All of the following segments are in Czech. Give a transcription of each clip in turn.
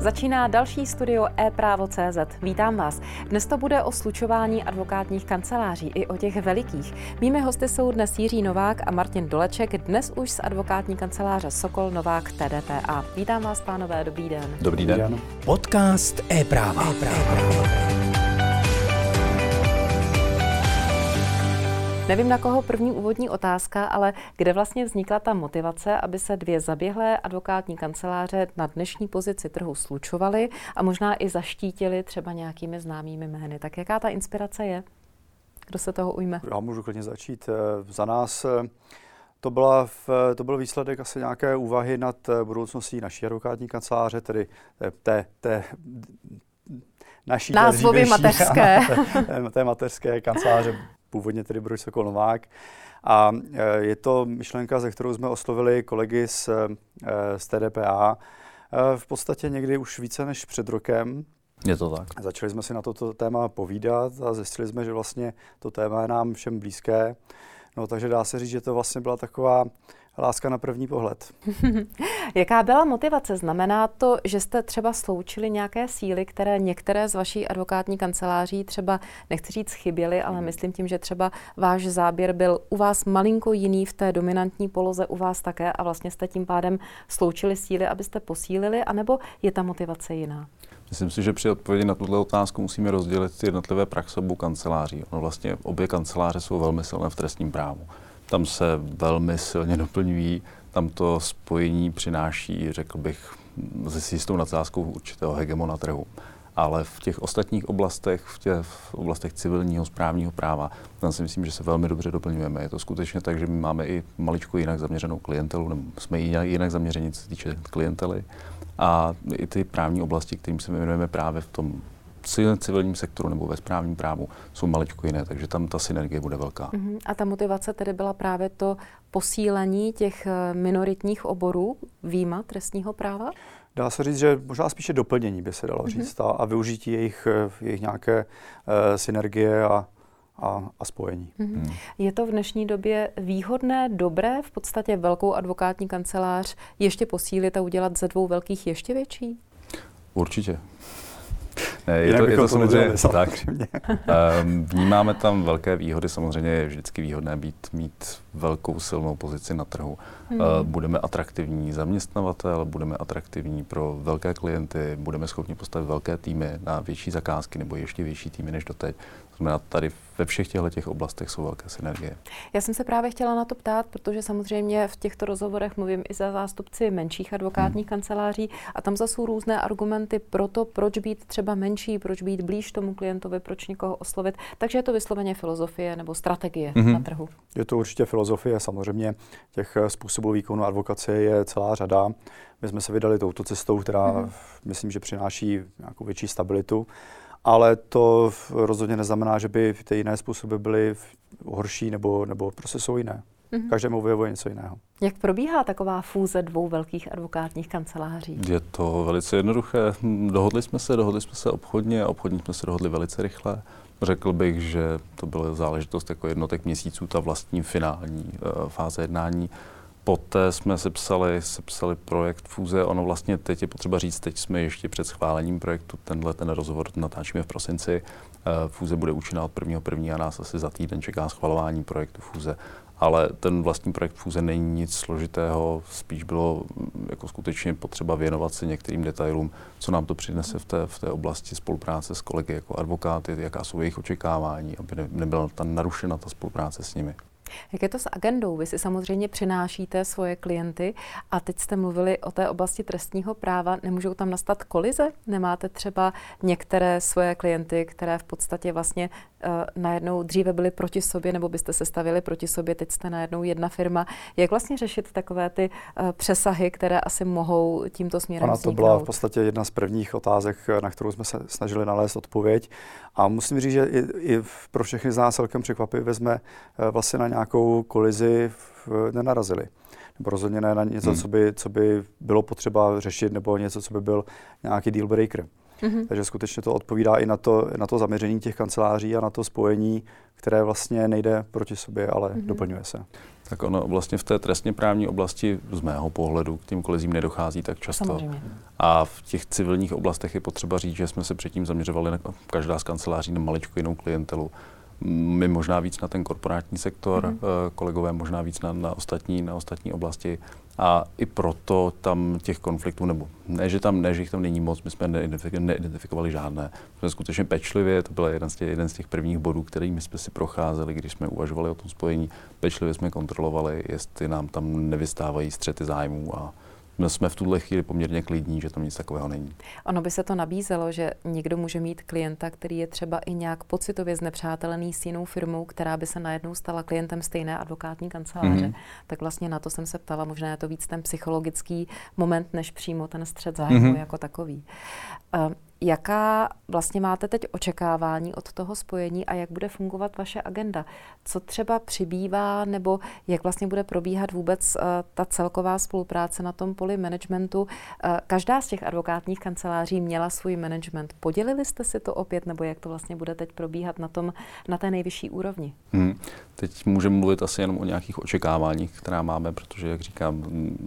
Začíná další studio e-právo.cz. Vítám vás. Dnes to bude o slučování advokátních kanceláří i o těch velikých. Mými hosty jsou dnes Jiří Novák a Martin Doleček, dnes už z advokátní kanceláře Sokol Novák TDPA. Vítám vás, pánové, dobrý den. Dobrý den. Podcast e-práva. e-práva. Nevím, na koho první úvodní otázka, ale kde vlastně vznikla ta motivace, aby se dvě zaběhlé advokátní kanceláře na dnešní pozici trhu slučovaly a možná i zaštítili třeba nějakými známými jmény. Tak jaká ta inspirace je? Kdo se toho ujme? Já můžu klidně začít. Eh, za nás eh, to, byla v, to byl výsledek asi nějaké úvahy nad eh, budoucností naší advokátní kanceláře, tedy té, té naší Názvově mateřské. Té, té mateřské kanceláře původně tedy Bruč Sokol Novák. A e, je to myšlenka, ze kterou jsme oslovili kolegy z, e, z TDPA e, v podstatě někdy už více než před rokem. Je to tak. Začali jsme si na toto téma povídat a zjistili jsme, že vlastně to téma je nám všem blízké. No, takže dá se říct, že to vlastně byla taková láska na první pohled. Jaká byla motivace? Znamená to, že jste třeba sloučili nějaké síly, které některé z vaší advokátní kanceláří třeba, nechci říct chyběly, ale hmm. myslím tím, že třeba váš záběr byl u vás malinko jiný v té dominantní poloze, u vás také a vlastně jste tím pádem sloučili síly, abyste posílili, anebo je ta motivace jiná? Myslím si, že při odpovědi na tuto otázku musíme rozdělit ty jednotlivé praxe obou kanceláří. No vlastně obě kanceláře jsou velmi silné v trestním právu. Tam se velmi silně doplňují, tam to spojení přináší, řekl bych, s jistou nadsázkou určitého hegemona trhu. Ale v těch ostatních oblastech, v těch v oblastech civilního, správního práva, tam si myslím, že se velmi dobře doplňujeme. Je to skutečně tak, že my máme i maličko jinak zaměřenou klientelu, nebo jsme i jinak zaměření, co se týče klientely. A i ty právní oblasti, kterým se věnujeme právě v tom civilním sektoru nebo ve správním právu jsou maličko jiné, takže tam ta synergie bude velká. Uh-huh. A ta motivace tedy byla právě to posílení těch eh, minoritních oborů výjima trestního práva? Dá se říct, že možná spíše doplnění by se dalo uh-huh. říct a, a využití jejich, eh, jejich nějaké uh, synergie a, a, a spojení. Mm-hmm. Hmm. Je to v dnešní době výhodné, dobré, v podstatě velkou advokátní kancelář ještě posílit a udělat ze dvou velkých ještě větší? Určitě. Ne, je, to, je to samozřejmě tak. Ehm, vnímáme tam velké výhody, samozřejmě je vždycky výhodné být, mít velkou silnou pozici na trhu. Hmm. Ehm, budeme atraktivní zaměstnavatel, budeme atraktivní pro velké klienty, budeme schopni postavit velké týmy na větší zakázky nebo ještě větší týmy než doteď znamená, tady ve všech těchto těch oblastech jsou velké synergie. Já jsem se právě chtěla na to ptát, protože samozřejmě v těchto rozhovorech mluvím i za zástupci menších advokátních hmm. kanceláří a tam zase jsou různé argumenty pro to, proč být třeba menší, proč být blíž tomu klientovi, proč někoho oslovit. Takže je to vysloveně filozofie nebo strategie hmm. na trhu. Je to určitě filozofie, samozřejmě těch způsobů výkonu advokace je celá řada. My jsme se vydali touto cestou, která hmm. myslím, že přináší nějakou větší stabilitu ale to rozhodně neznamená, že by ty jiné způsoby byly horší nebo, nebo prostě jsou jiné. Mm-hmm. Každému vyjevuje něco jiného. Jak probíhá taková fúze dvou velkých advokátních kanceláří? Je to velice jednoduché. Dohodli jsme se, dohodli jsme se obchodně a obchodně jsme se dohodli velice rychle. Řekl bych, že to byla záležitost jako jednotek měsíců, ta vlastní finální uh, fáze jednání. Poté jsme sepsali, sepsali projekt fúze. Ono vlastně teď je potřeba říct, teď jsme ještě před schválením projektu, tenhle ten rozhovor natáčíme v prosinci. Eh, fúze bude účinná od 1.1. a nás asi za týden čeká schvalování projektu fúze. Ale ten vlastní projekt fúze není nic složitého, spíš bylo mm, jako skutečně potřeba věnovat se některým detailům, co nám to přinese v té, v té oblasti spolupráce s kolegy jako advokáty, jaká jsou jejich očekávání, aby ne, nebyla ta narušena ta spolupráce s nimi. Jak je to s agendou? Vy si samozřejmě přinášíte svoje klienty a teď jste mluvili o té oblasti trestního práva. Nemůžou tam nastat kolize? Nemáte třeba některé svoje klienty, které v podstatě vlastně uh, najednou dříve byly proti sobě, nebo byste se stavili proti sobě, teď jste najednou jedna firma. Jak vlastně řešit takové ty uh, přesahy, které asi mohou tímto směrem Ona to byla v podstatě jedna z prvních otázek, na kterou jsme se snažili nalézt odpověď. A musím říct, že i, i pro všechny z nás celkem překvapivě jsme uh, vlastně na nějakou kolizi v, nenarazili. Nebo rozhodně ne na něco, hmm. co, by, co by bylo potřeba řešit, nebo něco, co by byl nějaký deal breaker. Mm-hmm. Takže skutečně to odpovídá i na to, na to zaměření těch kanceláří a na to spojení, které vlastně nejde proti sobě, ale mm-hmm. doplňuje se. Tak ono vlastně v té trestně právní oblasti z mého pohledu k těm kolizím nedochází tak často. Samozřejmě. A v těch civilních oblastech je potřeba říct, že jsme se předtím zaměřovali na každá z kanceláří na maličko jinou klientelu. My možná víc na ten korporátní sektor, mm-hmm. kolegové možná víc na, na, ostatní, na ostatní oblasti. A i proto tam těch konfliktů, nebo ne, že tam, ne, že jich tam není moc, my jsme neidentifikovali žádné. My jsme skutečně pečlivě, to byl jeden z těch, jeden z těch prvních bodů, kterými jsme si procházeli, když jsme uvažovali o tom spojení. Pečlivě jsme kontrolovali, jestli nám tam nevystávají střety zájmů a jsme v tuhle chvíli poměrně klidní, že tam nic takového není. Ono by se to nabízelo, že někdo může mít klienta, který je třeba i nějak pocitově znepřátelený s jinou firmou, která by se najednou stala klientem stejné advokátní kanceláře. Mm-hmm. Tak vlastně na to jsem se ptala, možná je to víc ten psychologický moment, než přímo ten střed zájmu mm-hmm. jako takový. Uh, Jaká vlastně máte teď očekávání od toho spojení a jak bude fungovat vaše agenda? Co třeba přibývá nebo jak vlastně bude probíhat vůbec uh, ta celková spolupráce na tom poli managementu? Uh, každá z těch advokátních kanceláří měla svůj management. Podělili jste si to opět nebo jak to vlastně bude teď probíhat na, tom, na té nejvyšší úrovni? Hmm. Teď můžeme mluvit asi jenom o nějakých očekáváních, která máme, protože, jak říkám,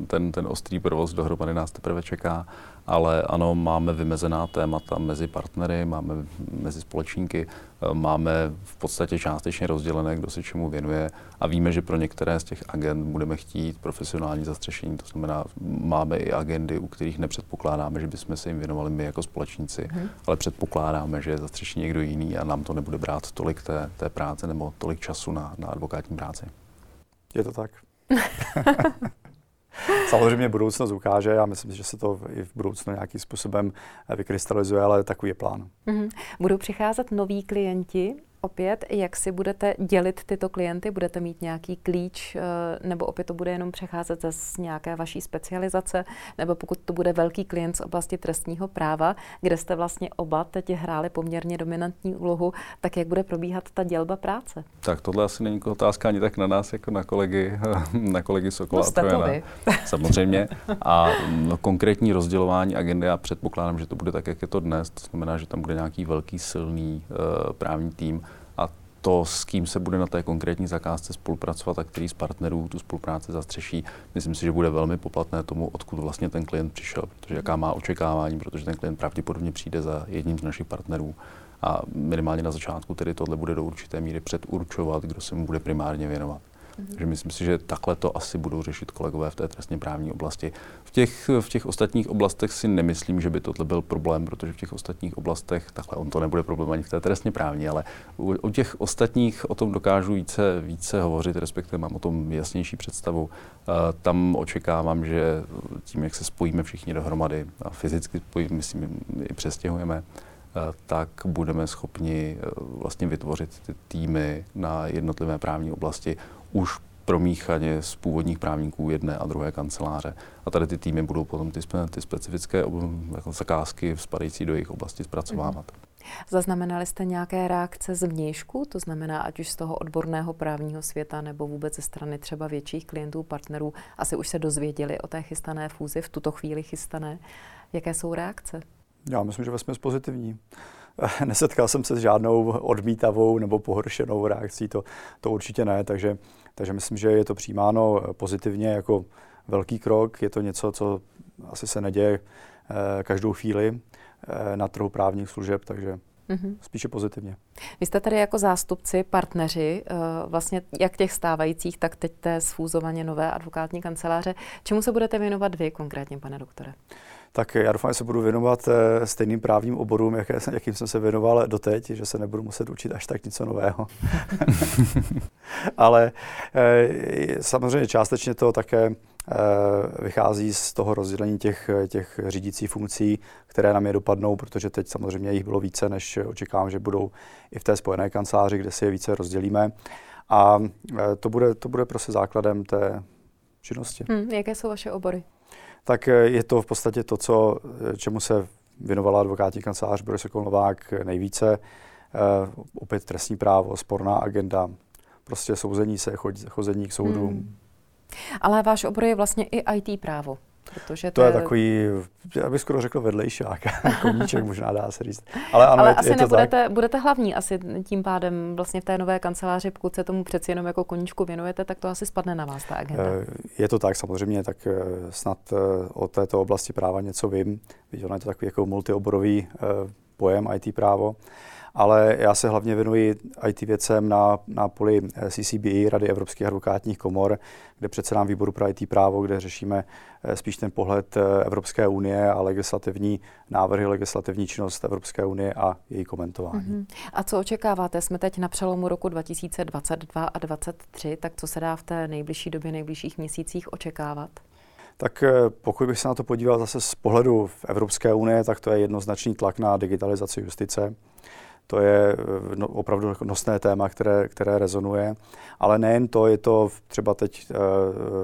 ten, ten ostrý provoz dohromady nás teprve čeká ale ano, máme vymezená témata mezi partnery, máme mezi společníky, eh, máme v podstatě částečně rozdělené, kdo se čemu věnuje a víme, že pro některé z těch agent budeme chtít profesionální zastřešení, to znamená, máme i agendy, u kterých nepředpokládáme, že bychom se jim věnovali my jako společníci, hmm. ale předpokládáme, že je zastřeší někdo jiný a nám to nebude brát tolik té, té práce nebo tolik času na, na advokátní práci. Je to tak. Samozřejmě budoucnost ukáže, já myslím, že se to i v budoucnu nějakým způsobem vykrystalizuje, ale takový je plán. Mm-hmm. Budou přicházet noví klienti opět, jak si budete dělit tyto klienty? Budete mít nějaký klíč, eh, nebo opět to bude jenom přecházet z nějaké vaší specializace, nebo pokud to bude velký klient z oblasti trestního práva, kde jste vlastně oba teď hráli poměrně dominantní úlohu, tak jak bude probíhat ta dělba práce? Tak tohle asi není otázka ani tak na nás, jako na kolegy, na kolegy Sokola no. Samozřejmě. A no, konkrétní rozdělování agendy, já předpokládám, že to bude tak, jak je to dnes. To znamená, že tam bude nějaký velký, silný uh, právní tým, to, s kým se bude na té konkrétní zakázce spolupracovat a který z partnerů tu spolupráci zastřeší, myslím si, že bude velmi poplatné tomu, odkud vlastně ten klient přišel, protože jaká má očekávání, protože ten klient pravděpodobně přijde za jedním z našich partnerů a minimálně na začátku tedy tohle bude do určité míry předurčovat, kdo se mu bude primárně věnovat. Mm-hmm. Myslím si, že takhle to asi budou řešit kolegové v té trestně právní oblasti. V těch, v těch ostatních oblastech si nemyslím, že by tohle byl problém, protože v těch ostatních oblastech, takhle on to nebude problém ani v té trestně právní, ale u, u těch ostatních o tom dokážu více, více hovořit, respektive mám o tom jasnější představu. Uh, tam očekávám, že tím, jak se spojíme všichni dohromady a fyzicky spojíme, myslím, i přestěhujeme, tak budeme schopni vlastně vytvořit ty týmy na jednotlivé právní oblasti už promíchaně z původních právníků jedné a druhé kanceláře. A tady ty týmy budou potom ty, ty specifické jako zakázky spadající do jejich oblasti zpracovávat. Mm. Zaznamenali jste nějaké reakce z vnějšku, to znamená ať už z toho odborného právního světa nebo vůbec ze strany třeba větších klientů, partnerů, asi už se dozvěděli o té chystané fúzi, v tuto chvíli chystané. Jaké jsou reakce? Já myslím, že jsme pozitivní. Nesetkal jsem se s žádnou odmítavou nebo pohoršenou reakcí, to, to určitě ne, takže, takže myslím, že je to přijímáno pozitivně jako velký krok. Je to něco, co asi se neděje eh, každou chvíli eh, na trhu právních služeb, takže Mm-hmm. Spíše pozitivně. Vy jste tady jako zástupci, partneři, eh, vlastně jak těch stávajících, tak teď té sfúzovaně nové advokátní kanceláře. Čemu se budete věnovat vy konkrétně, pane doktore? Tak já doufám, že se budu věnovat eh, stejným právním oborům, jaké, jakým jsem se věnoval doteď, že se nebudu muset učit až tak něco nového. Ale eh, samozřejmě částečně to také eh, vychází z toho rozdělení těch, těch řídících funkcí, které nám je dopadnou, protože teď samozřejmě jich bylo více, než očekávám, že budou i v té spojené kanceláři, kde si je více rozdělíme. A to bude, to bude prostě základem té činnosti. Hmm, jaké jsou vaše obory? Tak eh, je to v podstatě to, co, eh, čemu se věnovala advokátní kancelář Boris Novák nejvíce. Uh, opět trestní právo, sporná agenda, prostě souzení se, chod, chození k soudům. Hmm. Ale váš obor je vlastně i IT právo. Protože to, to je takový, já bych skoro řekl vedlejšák, koníček možná dá se říct. Ale, ano, Ale je, asi je to nebudete, tak. budete hlavní asi tím pádem vlastně v té nové kanceláři, pokud se tomu přeci jenom jako koníčku věnujete, tak to asi spadne na vás ta agenda. Eh, Je to tak samozřejmě, tak eh, snad eh, o této oblasti práva něco vím. Viděl je to takový jako multioborový pojem IT právo. Ale já se hlavně věnuji IT věcem na, na poli eh, CCBI, Rady Evropských advokátních komor, kde předsedám výboru pro IT právo, kde řešíme eh, spíš ten pohled eh, Evropské unie a legislativní návrhy, legislativní činnost Evropské unie a její komentování. Mhm. A co očekáváte? Jsme teď na přelomu roku 2022 a 2023, tak co se dá v té nejbližší době, nejbližších měsících očekávat? Tak pokud bych se na to podíval zase z pohledu v Evropské unie, tak to je jednoznačný tlak na digitalizaci justice. To je eh, no, opravdu nosné téma, které, které rezonuje. Ale nejen to, je to třeba teď eh,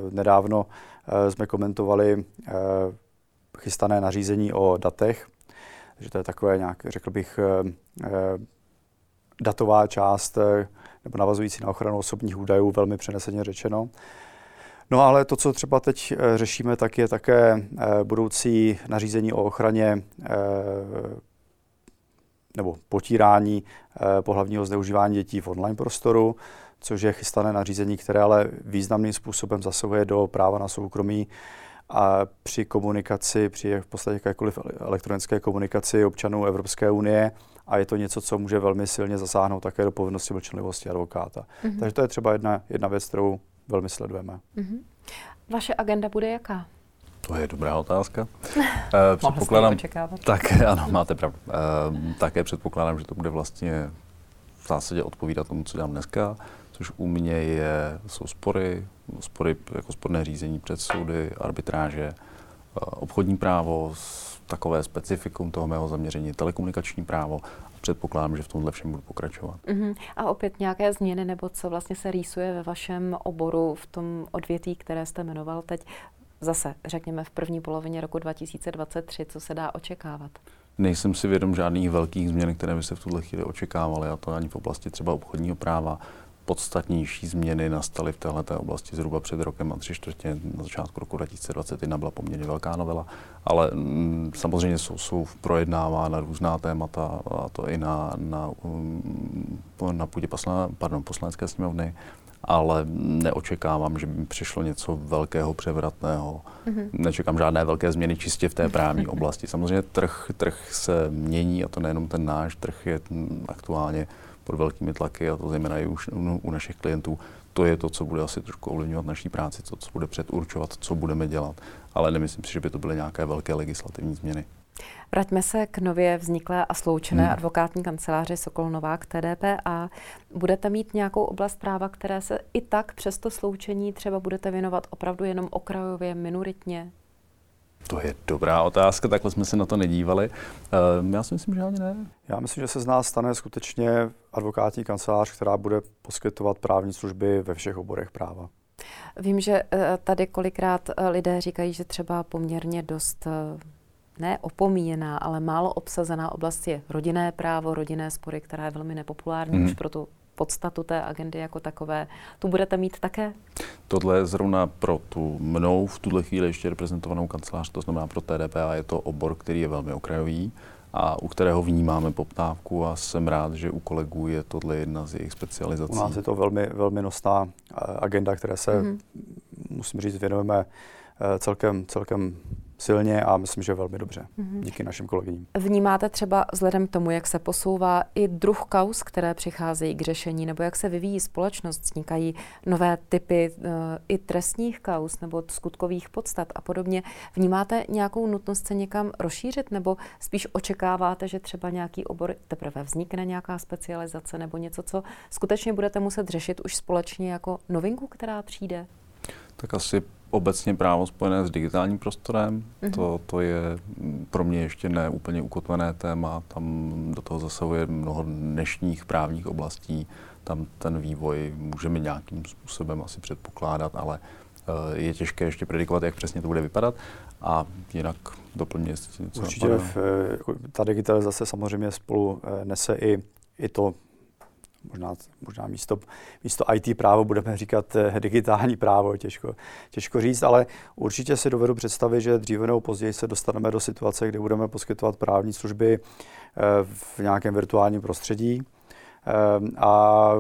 nedávno eh, jsme komentovali chystané nařízení o datech, že to je takové nějak, řekl bych, datová část nebo navazující na ochranu osobních údajů, velmi přeneseně řečeno. No ale to, co třeba teď řešíme, tak je také budoucí nařízení o ochraně nebo potírání eh, pohlavního zneužívání dětí v online prostoru, což je chystané nařízení, které ale významným způsobem zasahuje do práva na soukromí a při komunikaci, při v podstatě jakékoliv elektronické komunikaci občanů Evropské unie a je to něco, co může velmi silně zasáhnout také do povinnosti mlčenlivosti advokáta. Mhm. Takže to je třeba jedna, jedna věc, kterou velmi sledujeme. Mhm. Vaše agenda bude jaká? To je dobrá otázka. Uh, předpokládám. Tak ano, máte pravdu. Uh, také předpokládám, že to bude vlastně v zásadě odpovídat tomu, co dělám dneska, což u mě je, jsou spory, spory jako sporné řízení před soudy, arbitráže, uh, obchodní právo, s- takové specifikum toho mého zaměření, telekomunikační právo. Předpokládám, že v tomhle všem budu pokračovat. Mhm. A opět nějaké změny, nebo co vlastně se rýsuje ve vašem oboru, v tom odvětví, které jste jmenoval teď, zase řekněme v první polovině roku 2023, co se dá očekávat? Nejsem si vědom žádných velkých změn, které by se v tuhle chvíli očekávaly, a to ani v oblasti třeba obchodního práva. Podstatnější změny nastaly v této oblasti zhruba před rokem a tři čtvrtě na začátku roku 2021 byla poměrně velká novela, ale mm, samozřejmě jsou, jsou projednávána různá témata, a to i na, na, um, na půdě posla, pardon, poslanecké sněmovny, ale neočekávám, že by mi přišlo něco velkého, převratného. Mhm. Nečekám žádné velké změny čistě v té právní oblasti. Samozřejmě trh, trh se mění a to nejenom ten náš, trh je aktuálně pod velkými tlaky a to zejména i už u, u našich klientů. To je to, co bude asi trošku ovlivňovat naší práci, to, co bude předurčovat, co budeme dělat. Ale nemyslím si, že by to byly nějaké velké legislativní změny. Vraťme se k nově vzniklé a sloučené Hmm. advokátní kanceláři Sokol Novák TDP a budete mít nějakou oblast práva, které se i tak přes to sloučení třeba budete věnovat opravdu jenom okrajově, minoritně? To je dobrá otázka, takhle jsme se na to nedívali. Uh, já si myslím, že ani ne. Já myslím, že se z nás stane skutečně advokátní kancelář, která bude poskytovat právní služby ve všech oborech práva. Vím, že eh, tady kolikrát eh, lidé říkají, že třeba poměrně dost ne opomíjená, ale málo obsazená oblast je rodinné právo, rodinné spory, která je velmi nepopulární Mhm. už pro tu podstatu té agendy jako takové. Tu budete mít také? Tohle je zrovna pro tu mnou v tuhle chvíli ještě reprezentovanou kancelář, to znamená pro TDP a je to obor, který je velmi okrajový a u kterého vnímáme poptávku a jsem rád, že u kolegů je tohle jedna z jejich U specializací. nás je to velmi, velmi nosná eh, agenda, které se, Mhm. musím říct, věnujeme eh, celkem, celkem silně a myslím, že velmi dobře. Mhm. Díky našim kolegyním. Vnímáte třeba vzhledem k tomu, jak se posouvá i druh kaus, které přicházejí k řešení, nebo jak se vyvíjí společnost, vznikají nové typy uh, i trestních kaus nebo skutkových podstat a podobně. Vnímáte nějakou nutnost se někam rozšířit, nebo spíš očekáváte, že třeba nějaký obor teprve vznikne, nějaká specializace nebo něco, co skutečně budete muset řešit už společně jako novinku, která přijde? Tak asi obecně právo spojené s digitálním prostorem, Mhm. to, to je mm, pro mě ještě ne úplně ukotvené téma, tam do toho zasahuje mnoho dnešních právních oblastí, tam ten vývoj můžeme nějakým způsobem asi předpokládat, ale eh, je těžké ještě predikovat, jak přesně to bude vypadat. A jinak doplně, jestli něco Určitě v, eh, jako ta digitalizace samozřejmě spolu eh, nese i, i to možná, možná místo, místo IT právo budeme říkat eh, digitální právo, těžko, těžko říct, ale určitě si dovedu představit, že dříve nebo později se dostaneme do situace, kdy budeme poskytovat právní služby eh, v nějakém virtuálním prostředí eh, a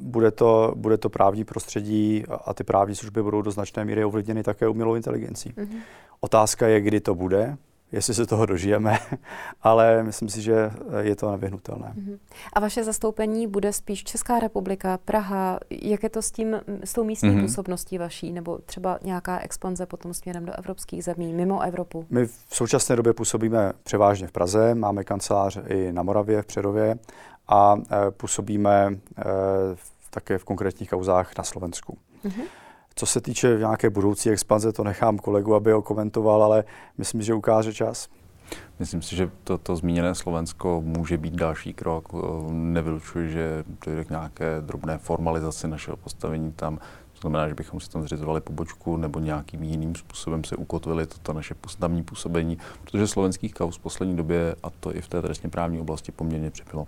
bude to, bude to právní prostředí a ty právní služby budou do značné míry ovlivněny také umělou inteligencí. Mm-hmm. Otázka je, kdy to bude, jestli se toho dožijeme, ale myslím si, že je to nevyhnutelné. Mhm. A vaše zastoupení bude spíš Česká republika, Praha, jak je to s, tím, s tou místní mm-hmm. působností vaší, nebo třeba nějaká expanze potom směrem do evropských zemí, mimo Evropu? My v současné době působíme převážně v Praze, máme kancelář i na Moravě, v Přerově a e, působíme e, také v konkrétních kauzách na Slovensku. Mm-hmm. Co se týče nějaké budoucí expanze, to nechám kolegu, aby ho komentoval, ale myslím, že ukáže čas. Myslím si, že to, to zmíněné Slovensko může být další krok. Nevylučuji, že dojde k nějaké drobné formalizaci našeho postavení tam. To znamená, že bychom si tam zřizovali pobočku nebo nějakým jiným způsobem se ukotvili toto naše tamní působení, protože slovenských kaus v poslední době, a to i v té trestně právní oblasti, poměrně přibylo.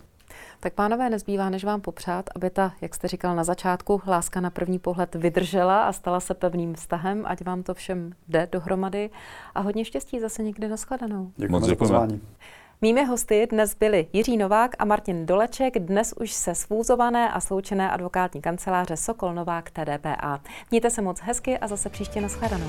Tak pánové, nezbývá, než vám popřát, aby ta, jak jste říkal na začátku, láska na první pohled vydržela a stala se pevným vztahem, ať vám to všem jde dohromady a hodně štěstí zase někdy nashledanou. Děkujeme za pozvání. Mými hosty dnes byli Jiří Novák a Martin Doleček, dnes už se svůzované a sloučené advokátní kanceláře Sokol Novák TDPA. Mějte se moc hezky a zase příště nashledanou.